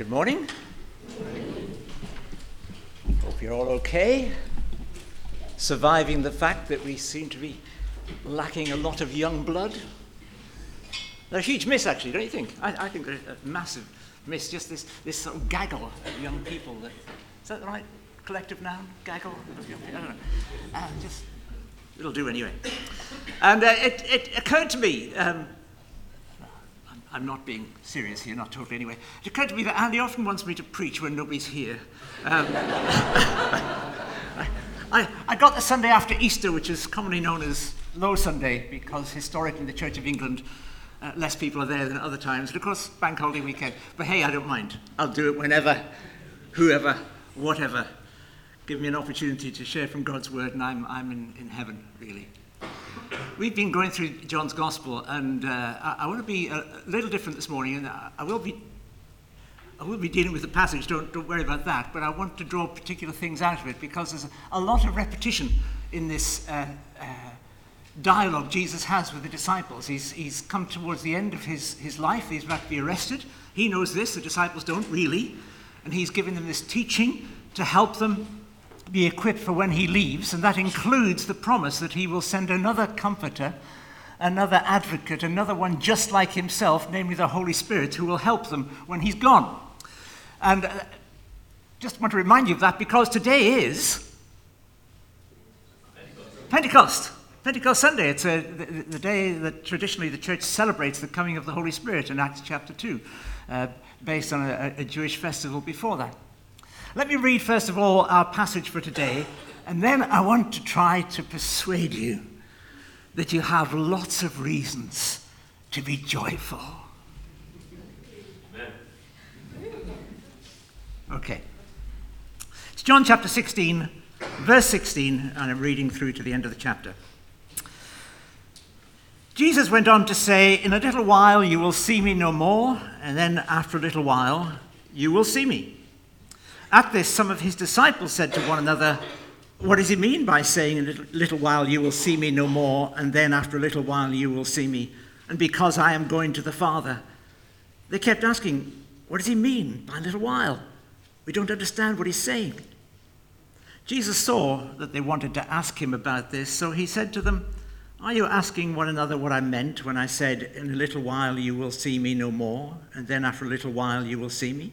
Good morning. Hope you're all okay. Surviving the fact that we seem to be lacking a lot of young blood. A huge miss, actually, don't you think? I, I think they're a massive miss. Just this, this sort of gaggle of young people. That, is that the right collective noun? Gaggle? I don't know. Uh, just, it'll do anyway. And uh, it, it occurred to me. Um, I'm not being serious here, not totally anyway. It occurred to me that Andy often wants me to preach when nobody's here. Um, I, I got the Sunday after Easter, which is commonly known as Low Sunday, because historically in the Church of England, uh, less people are there than other times. And of course, Bank Holiday weekend. But hey, I don't mind. I'll do it whenever, whoever, whatever. Give me an opportunity to share from God's word, and I'm, I'm in, in heaven, really. We've been going through John's Gospel, and uh, I, I, want to be a, little different this morning, and I, I, will be. I will be dealing with the passage, don't, don't worry about that, but I want to draw particular things out of it because there's a, lot of repetition in this uh, uh, dialogue Jesus has with the disciples. He's, he's come towards the end of his, his life, he's about to be arrested. He knows this, the disciples don't really, and he's giving them this teaching to help them be equipped for when he leaves, and that includes the promise that he will send another comforter, another advocate, another one just like himself, namely the Holy Spirit, who will help them when he's gone. And uh, just want to remind you of that because today is Pentecost. Pentecost. Sunday. It's a, the, the, day that traditionally the church celebrates the coming of the Holy Spirit in Acts chapter 2, uh, based on a, a Jewish festival before that. Let me read, first of all, our passage for today, and then I want to try to persuade you that you have lots of reasons to be joyful. Okay. It's John chapter 16, verse 16, and I'm reading through to the end of the chapter. Jesus went on to say, In a little while you will see me no more, and then after a little while you will see me. At this, some of his disciples said to one another, What does he mean by saying, In a little while you will see me no more, and then after a little while you will see me, and because I am going to the Father? They kept asking, What does he mean by a little while? We don't understand what he's saying. Jesus saw that they wanted to ask him about this, so he said to them, Are you asking one another what I meant when I said, In a little while you will see me no more, and then after a little while you will see me?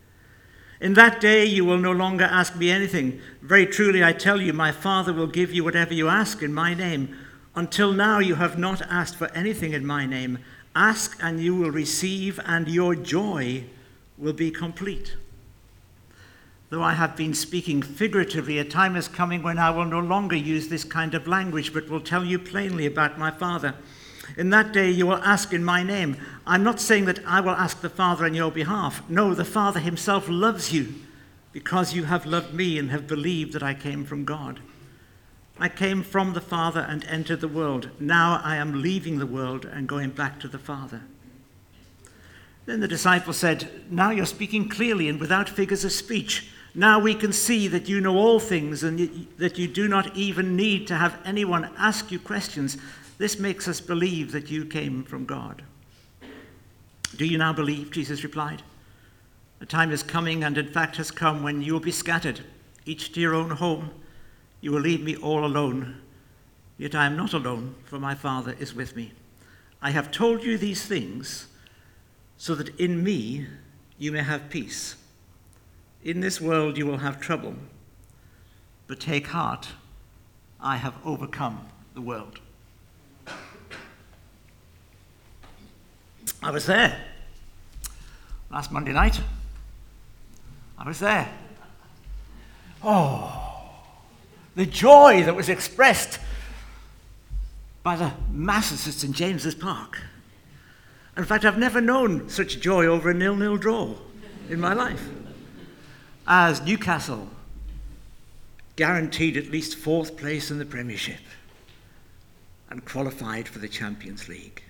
In that day you will no longer ask me anything. Very truly I tell you, my Father will give you whatever you ask in my name. Until now you have not asked for anything in my name. Ask and you will receive, and your joy will be complete. Though I have been speaking figuratively, a time is coming when I will no longer use this kind of language, but will tell you plainly about my Father. In that day you will ask in my name. I'm not saying that I will ask the Father on your behalf. No, the Father himself loves you because you have loved me and have believed that I came from God. I came from the Father and entered the world. Now I am leaving the world and going back to the Father. Then the disciple said, Now you're speaking clearly and without figures of speech. Now we can see that you know all things and that you do not even need to have anyone ask you questions. This makes us believe that you came from God. Do you now believe? Jesus replied. The time is coming, and in fact has come, when you will be scattered, each to your own home. You will leave me all alone. Yet I am not alone, for my Father is with me. I have told you these things so that in me you may have peace. In this world you will have trouble, but take heart, I have overcome the world. I was there last Monday night. I was there. Oh, the joy that was expressed by the masses at St. James's Park. In fact, I've never known such joy over a nil-nil draw in my life. as Newcastle guaranteed at least fourth place in the Premiership and qualified for the Champions League.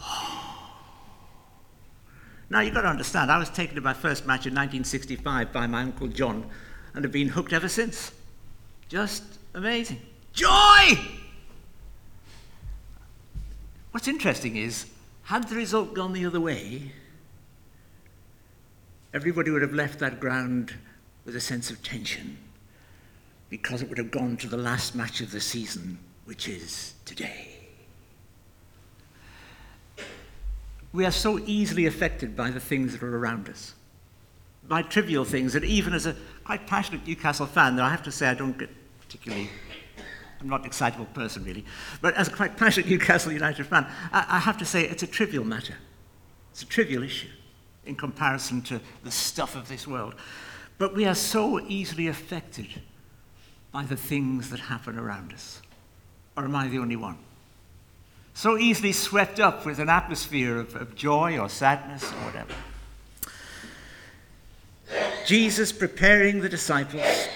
Oh, Now, you've got to understand, I was taken to my first match in 1965 by my Uncle John and have been hooked ever since. Just amazing. Joy! What's interesting is, had the result gone the other way, everybody would have left that ground with a sense of tension because it would have gone to the last match of the season, which is today. We are so easily affected by the things that are around us, by trivial things that even as a quite passionate Newcastle fan, though I have to say I don't get particularly, I'm not an excitable person really, but as a quite passionate Newcastle United fan, I, I have to say it's a trivial matter. It's a trivial issue in comparison to the stuff of this world. But we are so easily affected by the things that happen around us. Or am I the only one? So easily swept up with an atmosphere of, of joy or sadness or whatever. Jesus preparing the disciples.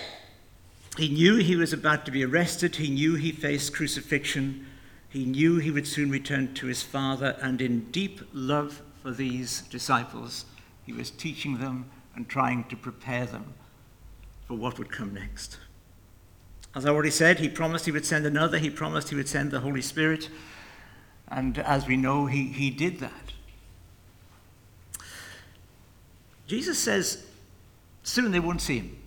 He knew he was about to be arrested. He knew he faced crucifixion. He knew he would soon return to his Father. And in deep love for these disciples, he was teaching them and trying to prepare them for what would come next. As I already said, he promised he would send another. He promised he would send the Holy Spirit. And as we know, he, he did that. Jesus says soon they won't see him,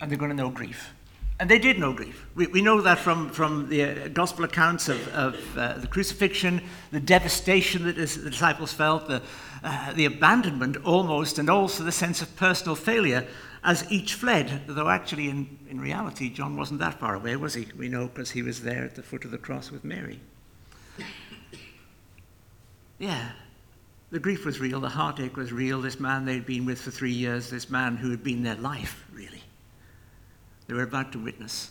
and they're going to know grief. And they did know grief. We, we know that from, from the uh, gospel accounts of, of uh, the crucifixion, the devastation that the disciples felt, the, uh, the abandonment almost, and also the sense of personal failure as each fled. Though actually, in, in reality, John wasn't that far away, was he? We know because he was there at the foot of the cross with Mary. Yeah, the grief was real, the heartache was real. This man they'd been with for three years, this man who had been their life, really. They were about to witness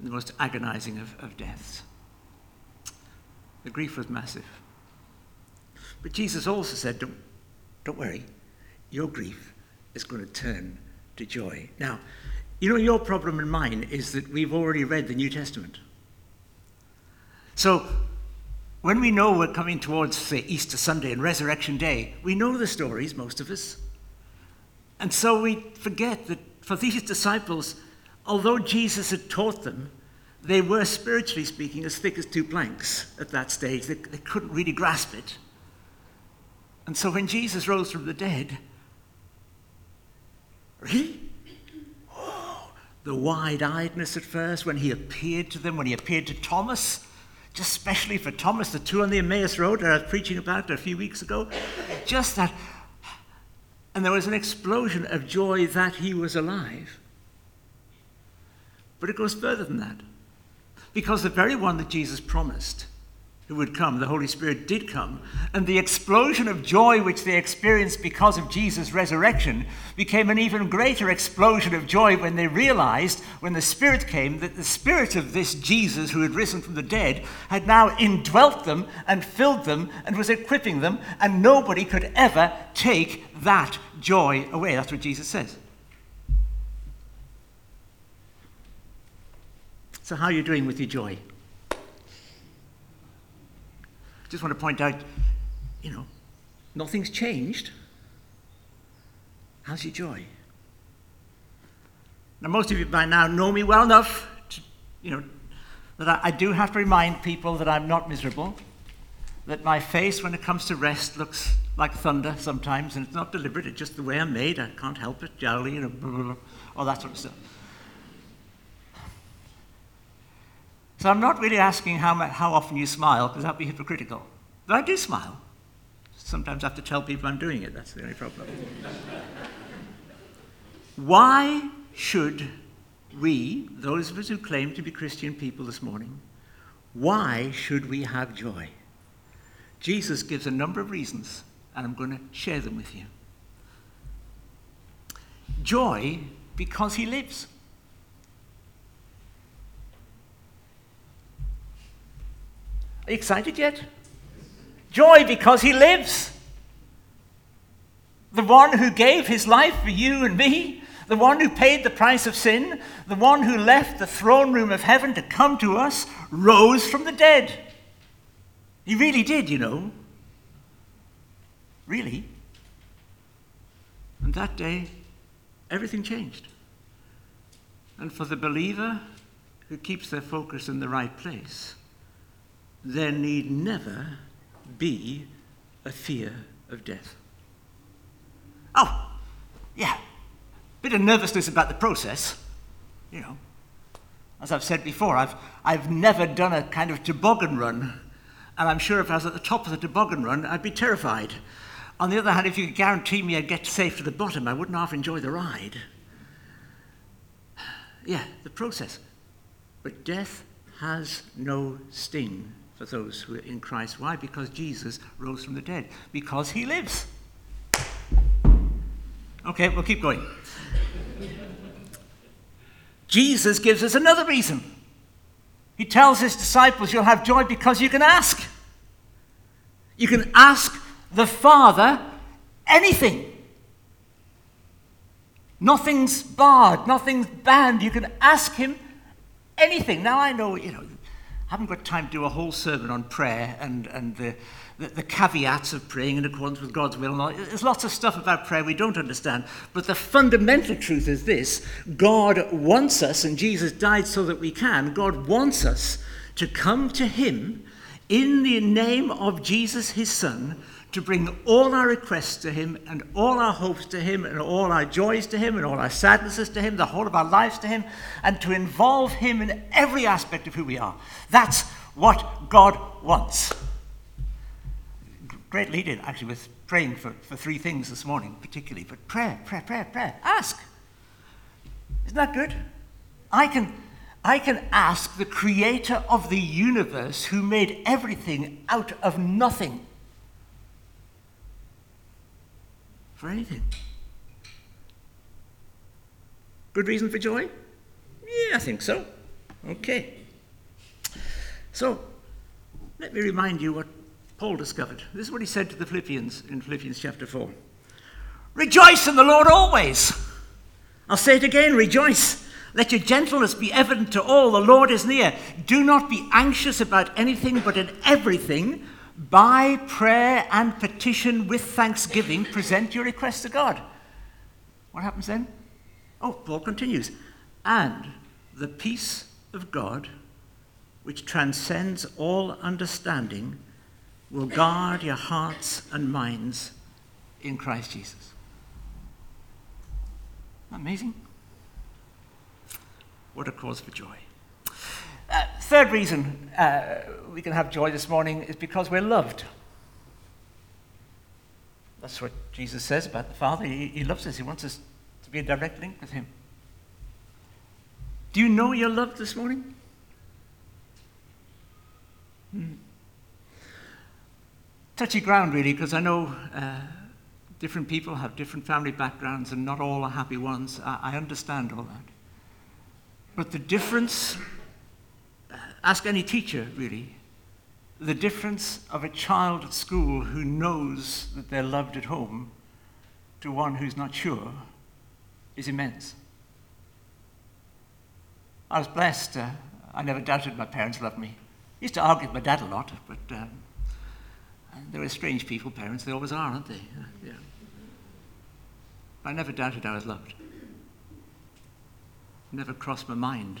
the most agonizing of, of deaths. The grief was massive. But Jesus also said, don't, don't worry, your grief is going to turn to joy. Now, you know, your problem and mine is that we've already read the New Testament. So, when we know we're coming towards, say, Easter Sunday and Resurrection Day, we know the stories, most of us. And so we forget that for these disciples, although Jesus had taught them, they were, spiritually speaking, as thick as two planks at that stage. They, they couldn't really grasp it. And so when Jesus rose from the dead, really? Oh, the wide eyedness at first, when he appeared to them, when he appeared to Thomas, just especially for Thomas, the two on the Emmaus Road that I was preaching about a few weeks ago. Just that. And there was an explosion of joy that he was alive. But it goes further than that. Because the very one that Jesus promised who would come, the Holy Spirit did come, and the explosion of joy which they experienced because of Jesus' resurrection became an even greater explosion of joy when they realized, when the Spirit came, that the Spirit of this Jesus who had risen from the dead had now indwelt them and filled them and was equipping them, and nobody could ever take that joy away. That's what Jesus says. So, how are you doing with your joy? Just want to point out, you know, nothing's changed. How's your joy? Now, most of you by now know me well enough, to, you know, that I, I do have to remind people that I'm not miserable, that my face, when it comes to rest, looks like thunder sometimes, and it's not deliberate, it's just the way I'm made. I can't help it, jowly, you know, blah, blah, blah, all that sort of stuff. So I'm not really asking how, how often you smile, because that'd be hypocritical. But I do smile. Sometimes I have to tell people I'm doing it, that's the only problem. Why should we, those of us who claim to be Christian people this morning, why should we have joy? Jesus gives a number of reasons, and I'm going to share them with you. Joy because he lives. Are you excited yet? Joy because he lives. The one who gave his life for you and me, the one who paid the price of sin, the one who left the throne room of heaven to come to us, rose from the dead. He really did, you know. Really. And that day, everything changed. And for the believer who keeps their focus in the right place, there need never be a fear of death. Oh, yeah, bit of nervousness about the process, you know. As I've said before, I've, I've never done a kind of toboggan run, and I'm sure if I was at the top of the toboggan run, I'd be terrified. On the other hand, if you could guarantee me I'd get safe to the bottom, I wouldn't half enjoy the ride. Yeah, the process. But death has no sting for those who are in Christ. Why? Because Jesus rose from the dead. Because he lives. Okay, we'll keep going. Jesus gives us another reason. He tells his disciples, You'll have joy because you can ask. You can ask the Father anything. Nothing's barred, nothing's banned. You can ask him anything. Now, I know, you know, haven't got time to do a whole sermon on prayer and, and the, the, the caveats of praying in accordance with God's will. There's lots of stuff about prayer we don't understand. But the fundamental truth is this God wants us, and Jesus died so that we can. God wants us to come to Him in the name of Jesus, His Son to bring all our requests to Him and all our hopes to Him and all our joys to Him and all our sadnesses to Him, the whole of our lives to Him, and to involve Him in every aspect of who we are. That's what God wants. Great leading, actually, with praying for, for three things this morning, particularly. But prayer, prayer, prayer, prayer. Ask. Isn't that good? I can, I can ask the creator of the universe who made everything out of nothing for anything. Good reason for joy? Yeah, I think so. Okay. So, let me remind you what Paul discovered. This is what he said to the Philippians in Philippians chapter 4. Rejoice in the Lord always. I'll say it again rejoice. Let your gentleness be evident to all. The Lord is near. Do not be anxious about anything, but in everything, by prayer and petition with thanksgiving, present your request to God. What happens then? Oh, Paul continues. And the peace of God, which transcends all understanding, will guard your hearts and minds in Christ Jesus. Amazing. What a cause for joy. Uh, third reason uh, we can have joy this morning is because we're loved. That's what Jesus says about the Father. He, he loves us, He wants us to be a direct link with Him. Do you know you're loved this morning? Hmm. Touchy ground, really, because I know uh, different people have different family backgrounds and not all are happy ones. I, I understand all that. But the difference Ask any teacher, really. The difference of a child at school who knows that they're loved at home to one who's not sure is immense. I was blessed. Uh, I never doubted my parents loved me. I used to argue with my dad a lot, but um, they were strange people, parents. They always are, aren't they? Uh, yeah. I never doubted I was loved. Never crossed my mind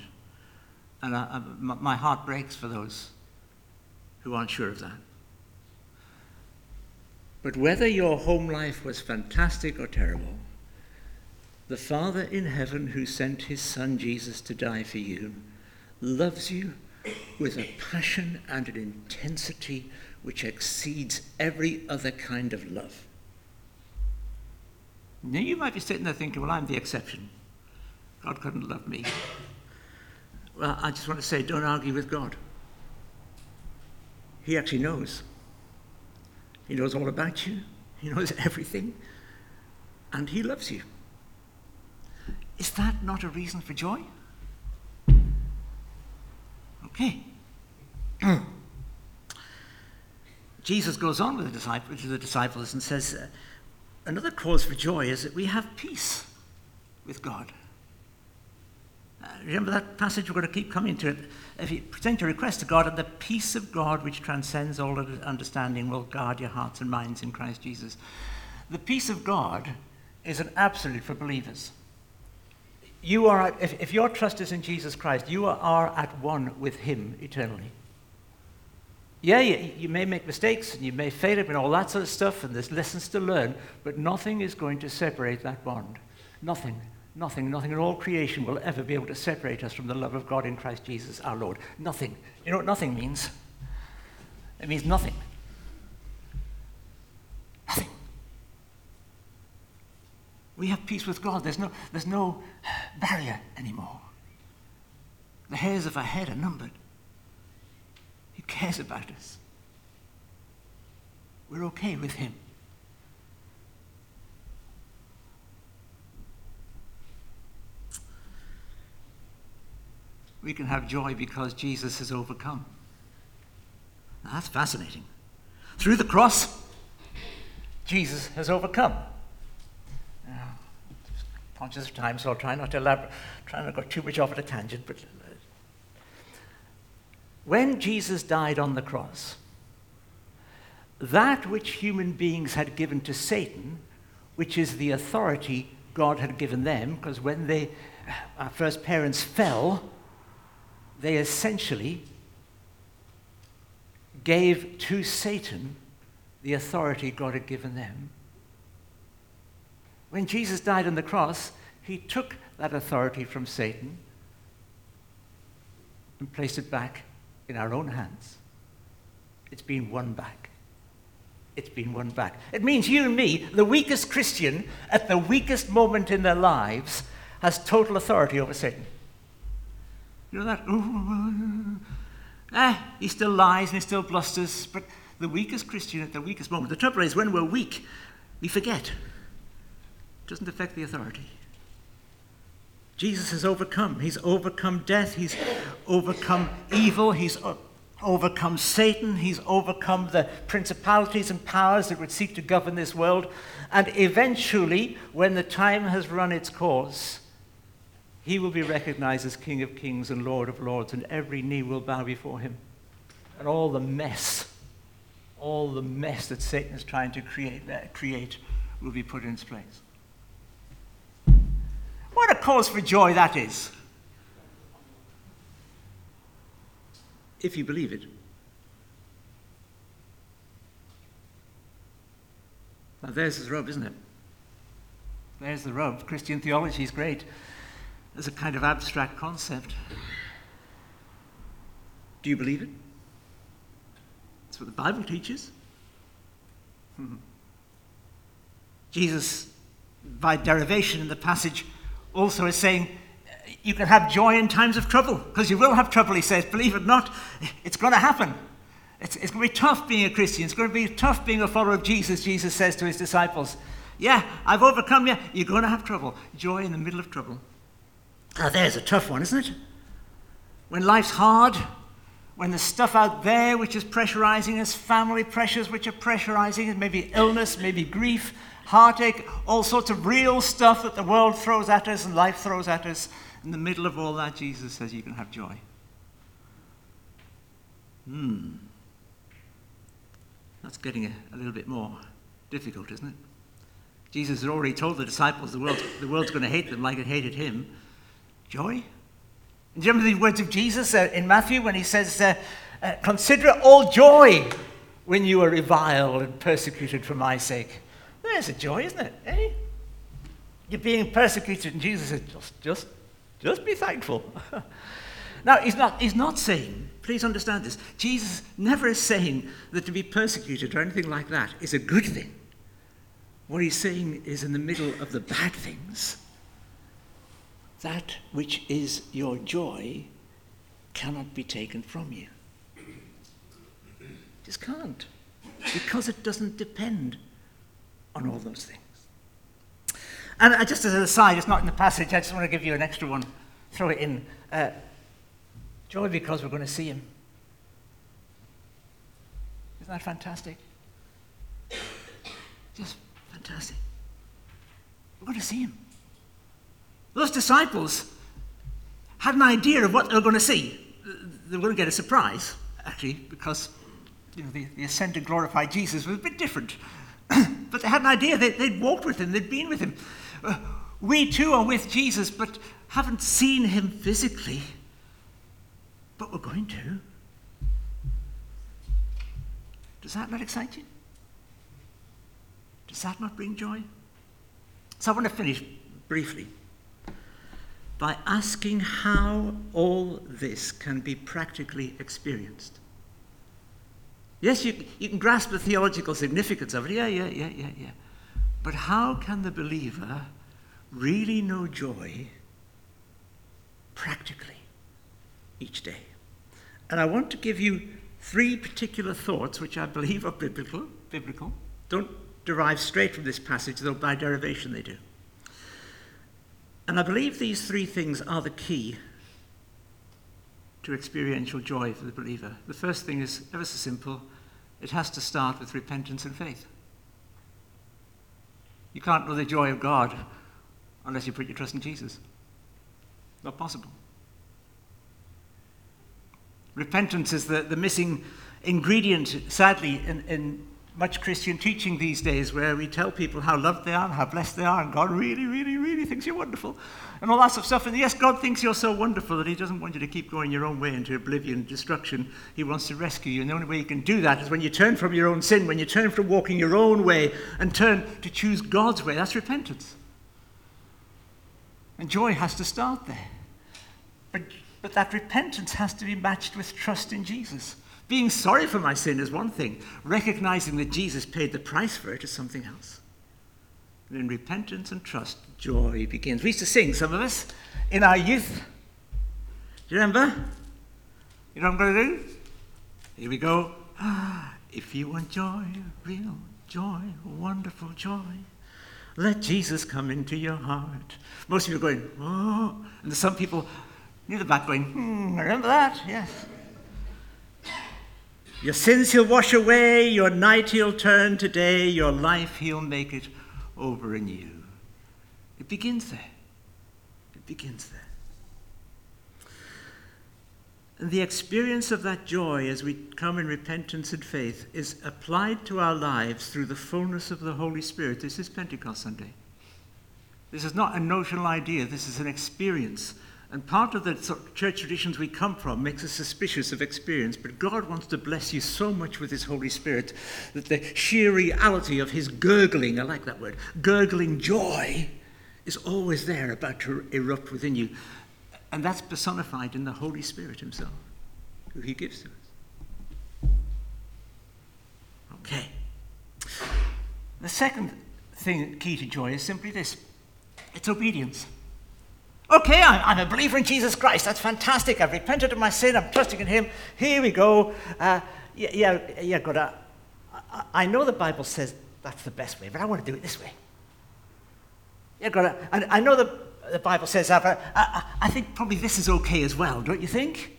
and I, I, my heart breaks for those who aren't sure of that. But whether your home life was fantastic or terrible, the Father in heaven who sent his Son Jesus to die for you loves you with a passion and an intensity which exceeds every other kind of love. Now you might be sitting there thinking, well, I'm the exception. God couldn't love me. Well, I just want to say don't argue with God. He actually knows. He knows all about you, He knows everything, and He loves you. Is that not a reason for joy? Okay. Jesus goes on with the, disciples, the disciples and says, uh, Another cause for joy is that we have peace. with God. Remember that passage? We're going to keep coming to it. If you present your request to God, and the peace of God, which transcends all understanding, will guard your hearts and minds in Christ Jesus. The peace of God is an absolute for believers. You are, if, if your trust is in Jesus Christ, you are, are at one with Him eternally. Yeah, you, you, may make mistakes and you may fail and all that sort of stuff, and there's lessons to learn, but nothing is going to separate that bond. Nothing, nothing, nothing in all creation will ever be able to separate us from the love of God in Christ Jesus our Lord. Nothing. You know what nothing means? It means nothing. Nothing. We have peace with God. There's no, there's no barrier anymore. The hairs of our head are numbered He cares about us. We're okay with Him. We can have joy because Jesus has overcome. Now, that's fascinating. Through the cross, Jesus has overcome. Now, conscious of time, so I'll try not to elaborate, try not to go too much off at a tangent, but uh, when Jesus died on the cross, that which human beings had given to Satan, which is the authority God had given them, because when they, uh, our first parents fell, they essentially gave to Satan the authority God had given them. When Jesus died on the cross, he took that authority from Satan and placed it back in our own hands. It's been won back. It's been won back. It means you and me, the weakest Christian, at the weakest moment in their lives, has total authority over Satan. You know that? Ah, he still lies and he still blusters, but the weakest Christian at the weakest moment. The trouble is, when we're weak, we forget. It doesn't affect the authority. Jesus has overcome. He's overcome death. He's overcome evil. He's overcome Satan. He's overcome the principalities and powers that would seek to govern this world. And eventually, when the time has run its course, he will be recognized as King of Kings and Lord of Lords, and every knee will bow before him. And all the mess, all the mess that Satan is trying to create, uh, create will be put in its place. What a cause for joy that is. If you believe it. Now, there's the rub, isn't it? There's the rub. Christian theology is great as a kind of abstract concept. Do you believe it? That's what the Bible teaches. Hmm. Jesus, by derivation in the passage, also is saying you can have joy in times of trouble, because you will have trouble, he says. Believe it or not, it's going to happen. It's, it's going to be tough being a Christian. It's going to be tough being a follower of Jesus, Jesus says to his disciples. Yeah, I've overcome you. You're going to have trouble. Joy in the middle of trouble. Now, there's a tough one, isn't it? When life's hard, when there's stuff out there which is pressurizing us, family pressures which are pressurizing us, maybe illness, maybe grief, heartache, all sorts of real stuff that the world throws at us and life throws at us. In the middle of all that, Jesus says you can have joy. Hmm. That's getting a, a little bit more difficult, isn't it? Jesus had already told the disciples the, world, the world's going to hate them like it hated him. Joy? Do you remember the words of Jesus uh, in Matthew when he says, uh, uh, Consider it all joy when you are reviled and persecuted for my sake? There's a joy, isn't it? Eh? You're being persecuted, and Jesus said, just, just, just be thankful. now, he's not, he's not saying, please understand this, Jesus never is saying that to be persecuted or anything like that is a good thing. What he's saying is, in the middle of the bad things, that which is your joy cannot be taken from you. Just can't. Because it doesn't depend on all those things. And just as an aside, it's not in the passage, I just want to give you an extra one, throw it in. Uh, joy because we're going to see him. Isn't that fantastic? Just fantastic. We're going to see him. Those disciples had an idea of what they were going to see. They were going to get a surprise, actually, because you know, the, the ascended, glorified Jesus was a bit different. but they had an idea. They, they'd walked with him, they'd been with him. Uh, we too are with Jesus, but haven't seen him physically. But we're going to. Does that not excite you? Does that not bring joy? So I want to finish briefly by asking how all this can be practically experienced. Yes, you, you can grasp the theological significance of it. Yeah, yeah, yeah, yeah, yeah. But how can the believer really know joy practically each day? And I want to give you three particular thoughts which I believe are biblical. biblical. Don't derive straight from this passage, though by derivation they do. And I believe these three things are the key to experiential joy for the believer. The first thing is ever so simple it has to start with repentance and faith. You can't know the joy of God unless you put your trust in Jesus. Not possible. Repentance is the, the missing ingredient, sadly, in, in much Christian teaching these days where we tell people how loved they are, and how blessed they are, and God really, really, really thinks you're wonderful, and all that sort of stuff. And yes, God thinks you're so wonderful that He doesn't want you to keep going your own way into oblivion and destruction. He wants to rescue you. And the only way you can do that is when you turn from your own sin, when you turn from walking your own way and turn to choose God's way. That's repentance. And joy has to start there. But, but that repentance has to be matched with trust in Jesus. Being sorry for my sin is one thing, recognizing that Jesus paid the price for it is something else. And in repentance and trust, joy begins. We used to sing, some of us, in our youth. Do you remember? You know what I'm going to do? Here we go. If you want joy, real joy, wonderful joy, let Jesus come into your heart. Most of you are going, oh, and there's some people near the back going, hmm, remember that? Yes. Your sins he'll wash away, your night he'll turn to day, your life he'll make it over anew. It begins there. It begins there. And the experience of that joy as we come in repentance and faith is applied to our lives through the fullness of the Holy Spirit. This is Pentecost Sunday. This is not a notional idea, this is an experience and part of the church traditions we come from makes us suspicious of experience, but God wants to bless you so much with His Holy Spirit that the sheer reality of His gurgling, I like that word, gurgling joy, is always there about to erupt within you. And that's personified in the Holy Spirit Himself, who He gives to us. Okay. The second thing, key to joy, is simply this it's obedience. Okay, I'm, a believer in Jesus Christ. That's fantastic. I've repented of my sin. I'm trusting in Him. Here we go. Uh, yeah, yeah, yeah, God. Uh, I know the Bible says that's the best way, but I want to do it this way. Yeah, God. I, I know the, the Bible says that, but I, I think probably this is okay as well, don't you think?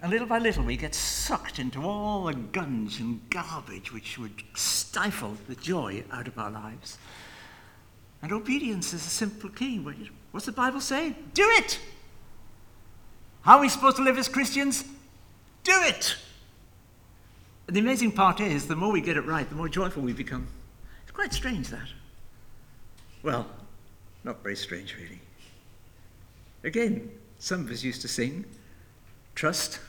And little by little, we get sucked into all the guns and garbage which would stifle the joy out of our lives. And obedience is a simple key. What's the Bible say? Do it! How are we supposed to live as Christians? Do it! And the amazing part is, the more we get it right, the more joyful we become. It's quite strange, that. Well, not very strange, really. Again, some of us used to sing, trust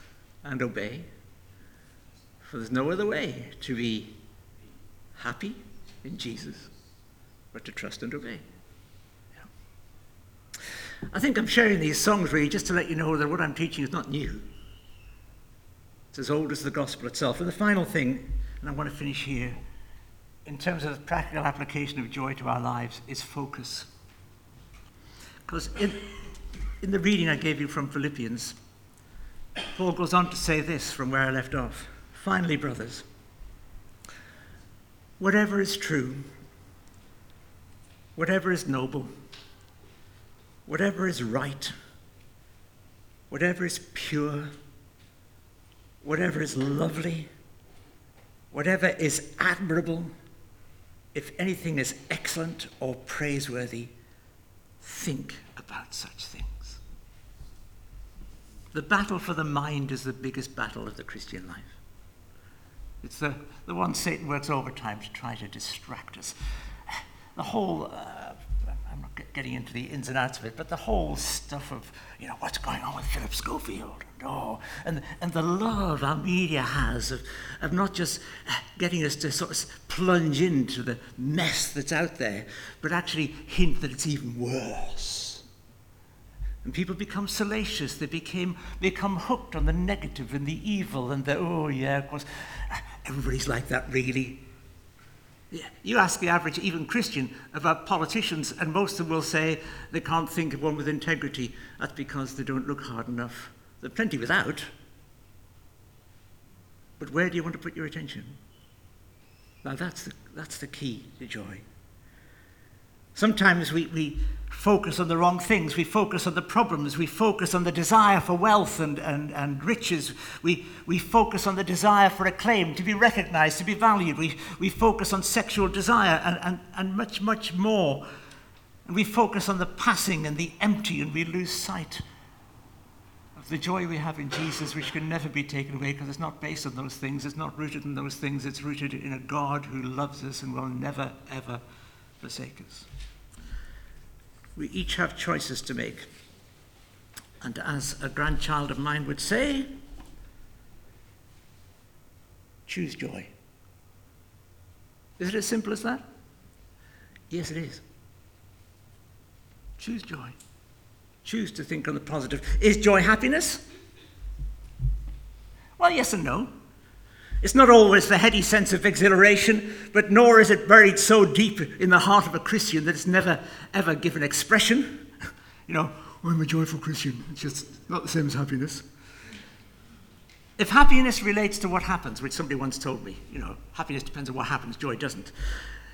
and obey, for there's no other way to be happy in Jesus but to trust and obey. I think I'm sharing these songs really just to let you know that what I'm teaching is not new. It's as old as the gospel itself. And the final thing, and I want to finish here, in terms of the practical application of joy to our lives, is focus. Because in, in the reading I gave you from Philippians, Paul goes on to say this from where I left off. Finally, brothers, whatever is true, whatever is noble, whatever is right, whatever is pure, whatever is lovely, whatever is admirable, if anything is excellent or praiseworthy, think about such things. The battle for the mind is the biggest battle of the Christian life. It's the, the one Satan works overtime to try to distract us. The whole, uh, I'm not getting into the ins and outs of it, but the whole stuff of, you know, what's going on with Philip Schofield, and, oh, and, and the love our media has of, of not just getting us to sort of plunge into the mess that's out there, but actually hint that it's even worse. And people become salacious. They became, become hooked on the negative and the evil and the, oh, yeah, of course. Everybody's like that, really. You ask the average, even Christian, about politicians, and most of them will say they can't think of one with integrity. That's because they don't look hard enough. There are plenty without. But where do you want to put your attention? Now, that's the, that's the key to joy. Sometimes we, we focus on the wrong things. We focus on the problems. We focus on the desire for wealth and, and, and riches. We, we focus on the desire for acclaim, to be recognized, to be valued. We, we focus on sexual desire and, and, and much, much more. And we focus on the passing and the empty, and we lose sight of the joy we have in Jesus, which can never be taken away because it's not based on those things. It's not rooted in those things. It's rooted in a God who loves us and will never, ever forsake us. We each have choices to make. And as a grandchild of mine would say, choose joy. Is it as simple as that? Yes, it is. Choose joy. Choose to think on the positive. Is joy happiness? Well, yes and no. It's not always the heady sense of exhilaration, but nor is it buried so deep in the heart of a Christian that it's never, ever given expression. You know, oh, I'm a joyful Christian. It's just not the same as happiness. If happiness relates to what happens, which somebody once told me, you know, happiness depends on what happens, joy doesn't.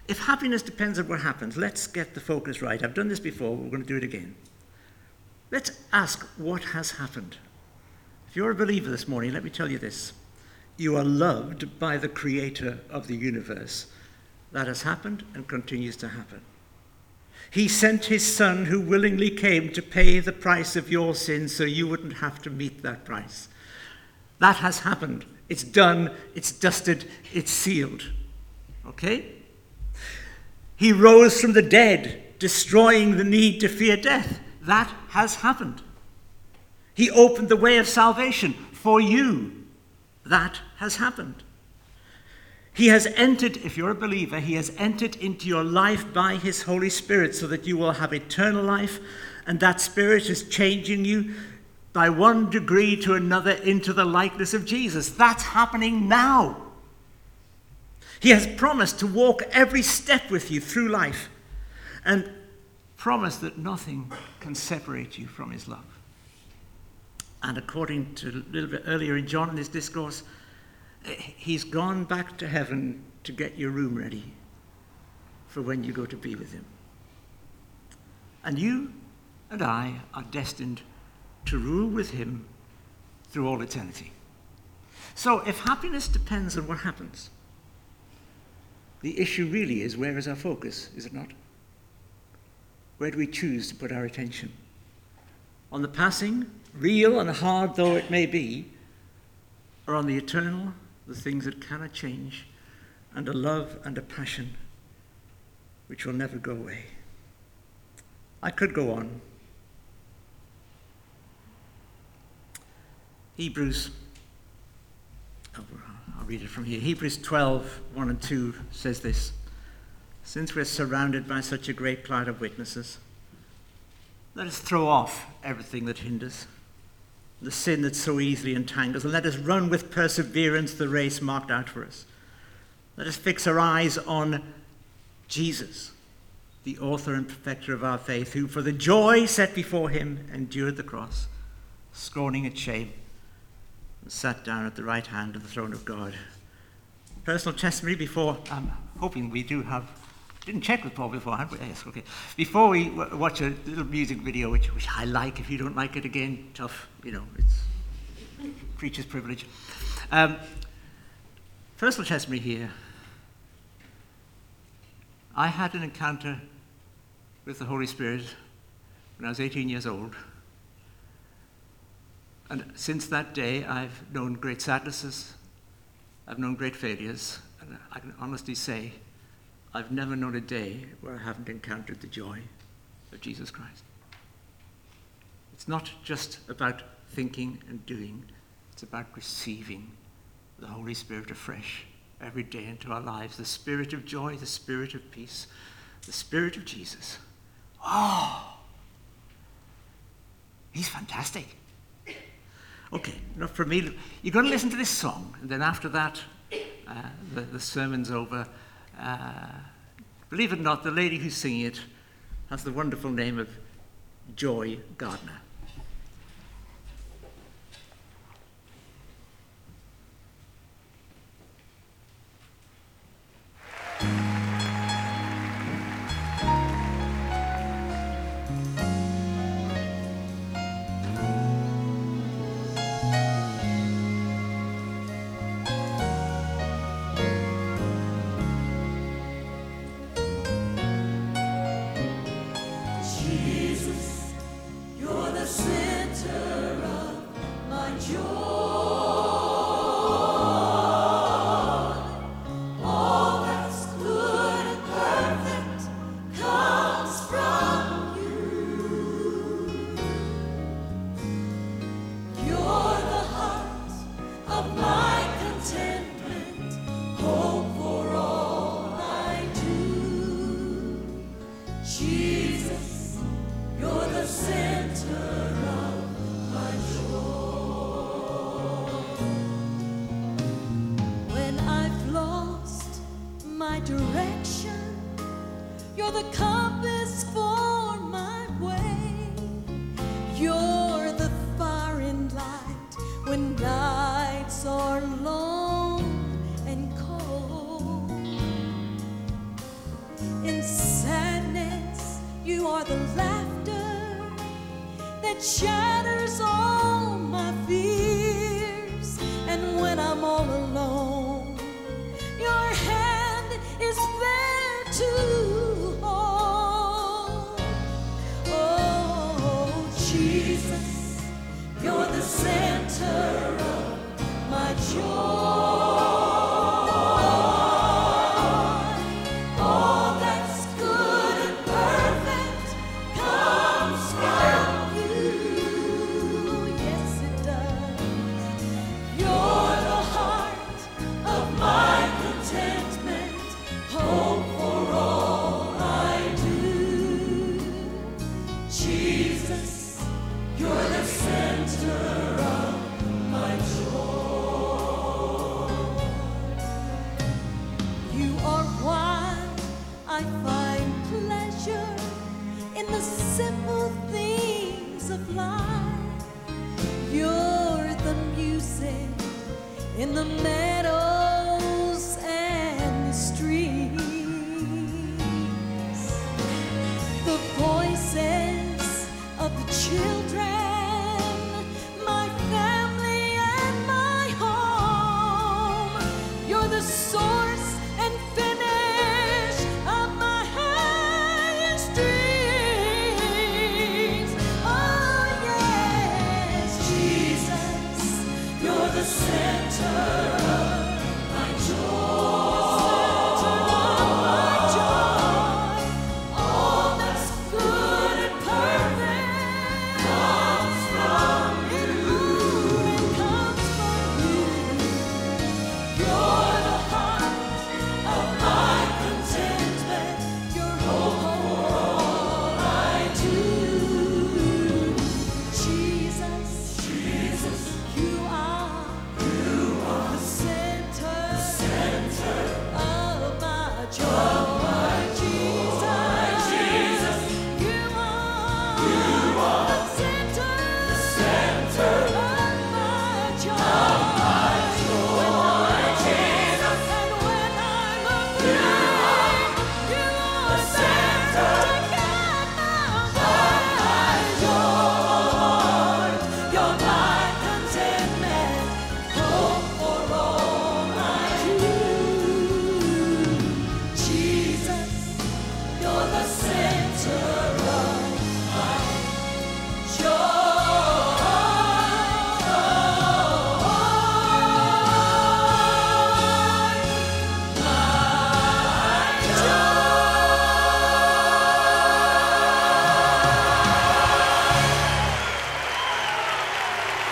If happiness depends on what happens, let's get the focus right. I've done this before, we're going to do it again. Let's ask what has happened. If you're a believer this morning, let me tell you this. You are loved by the creator of the universe. That has happened and continues to happen. He sent his son who willingly came to pay the price of your sin so you wouldn't have to meet that price. That has happened. It's done, it's dusted, it's sealed. Okay? He rose from the dead, destroying the need to fear death. That has happened. He opened the way of salvation for you. That has happened. He has entered, if you're a believer, He has entered into your life by His Holy Spirit so that you will have eternal life, and that Spirit is changing you by one degree to another into the likeness of Jesus. That's happening now. He has promised to walk every step with you through life and promised that nothing can separate you from His love. And according to a little bit earlier in John in his discourse, he's gone back to heaven to get your room ready for when you go to be with him. And you and I are destined to rule with him through all eternity. So if happiness depends on what happens, the issue really is where is our focus, is it not? Where do we choose to put our attention? On the passing, real and hard though it may be, are on the eternal, the things that cannot change, and a love and a passion which will never go away. I could go on. Hebrews, I'll read it from here. Hebrews 12, 1 and 2 says this Since we're surrounded by such a great cloud of witnesses, let us throw off everything that hinders the sin that so easily entangles, and let us run with perseverance the race marked out for us. Let us fix our eyes on Jesus, the author and perfecter of our faith, who for the joy set before him endured the cross, scorning its shame, and sat down at the right hand of the throne of God. Personal testimony before, I'm hoping we do have didn't check with Paul beforehand. Yes, okay. Before we w- watch a little music video, which, which I like, if you don't like it again, tough, you know, it's preacher's privilege. Um, personal testimony here. I had an encounter with the Holy Spirit when I was 18 years old. And since that day, I've known great sadnesses, I've known great failures, and I can honestly say I've never known a day where I haven't encountered the joy of Jesus Christ. It's not just about thinking and doing, it's about receiving the Holy Spirit afresh every day into our lives the Spirit of joy, the Spirit of peace, the Spirit of Jesus. Oh, he's fantastic. Okay, enough for me. You're going to listen to this song, and then after that, uh, the, the sermon's over. Uh, believe it or not, the lady who's singing it has the wonderful name of Joy Gardner. In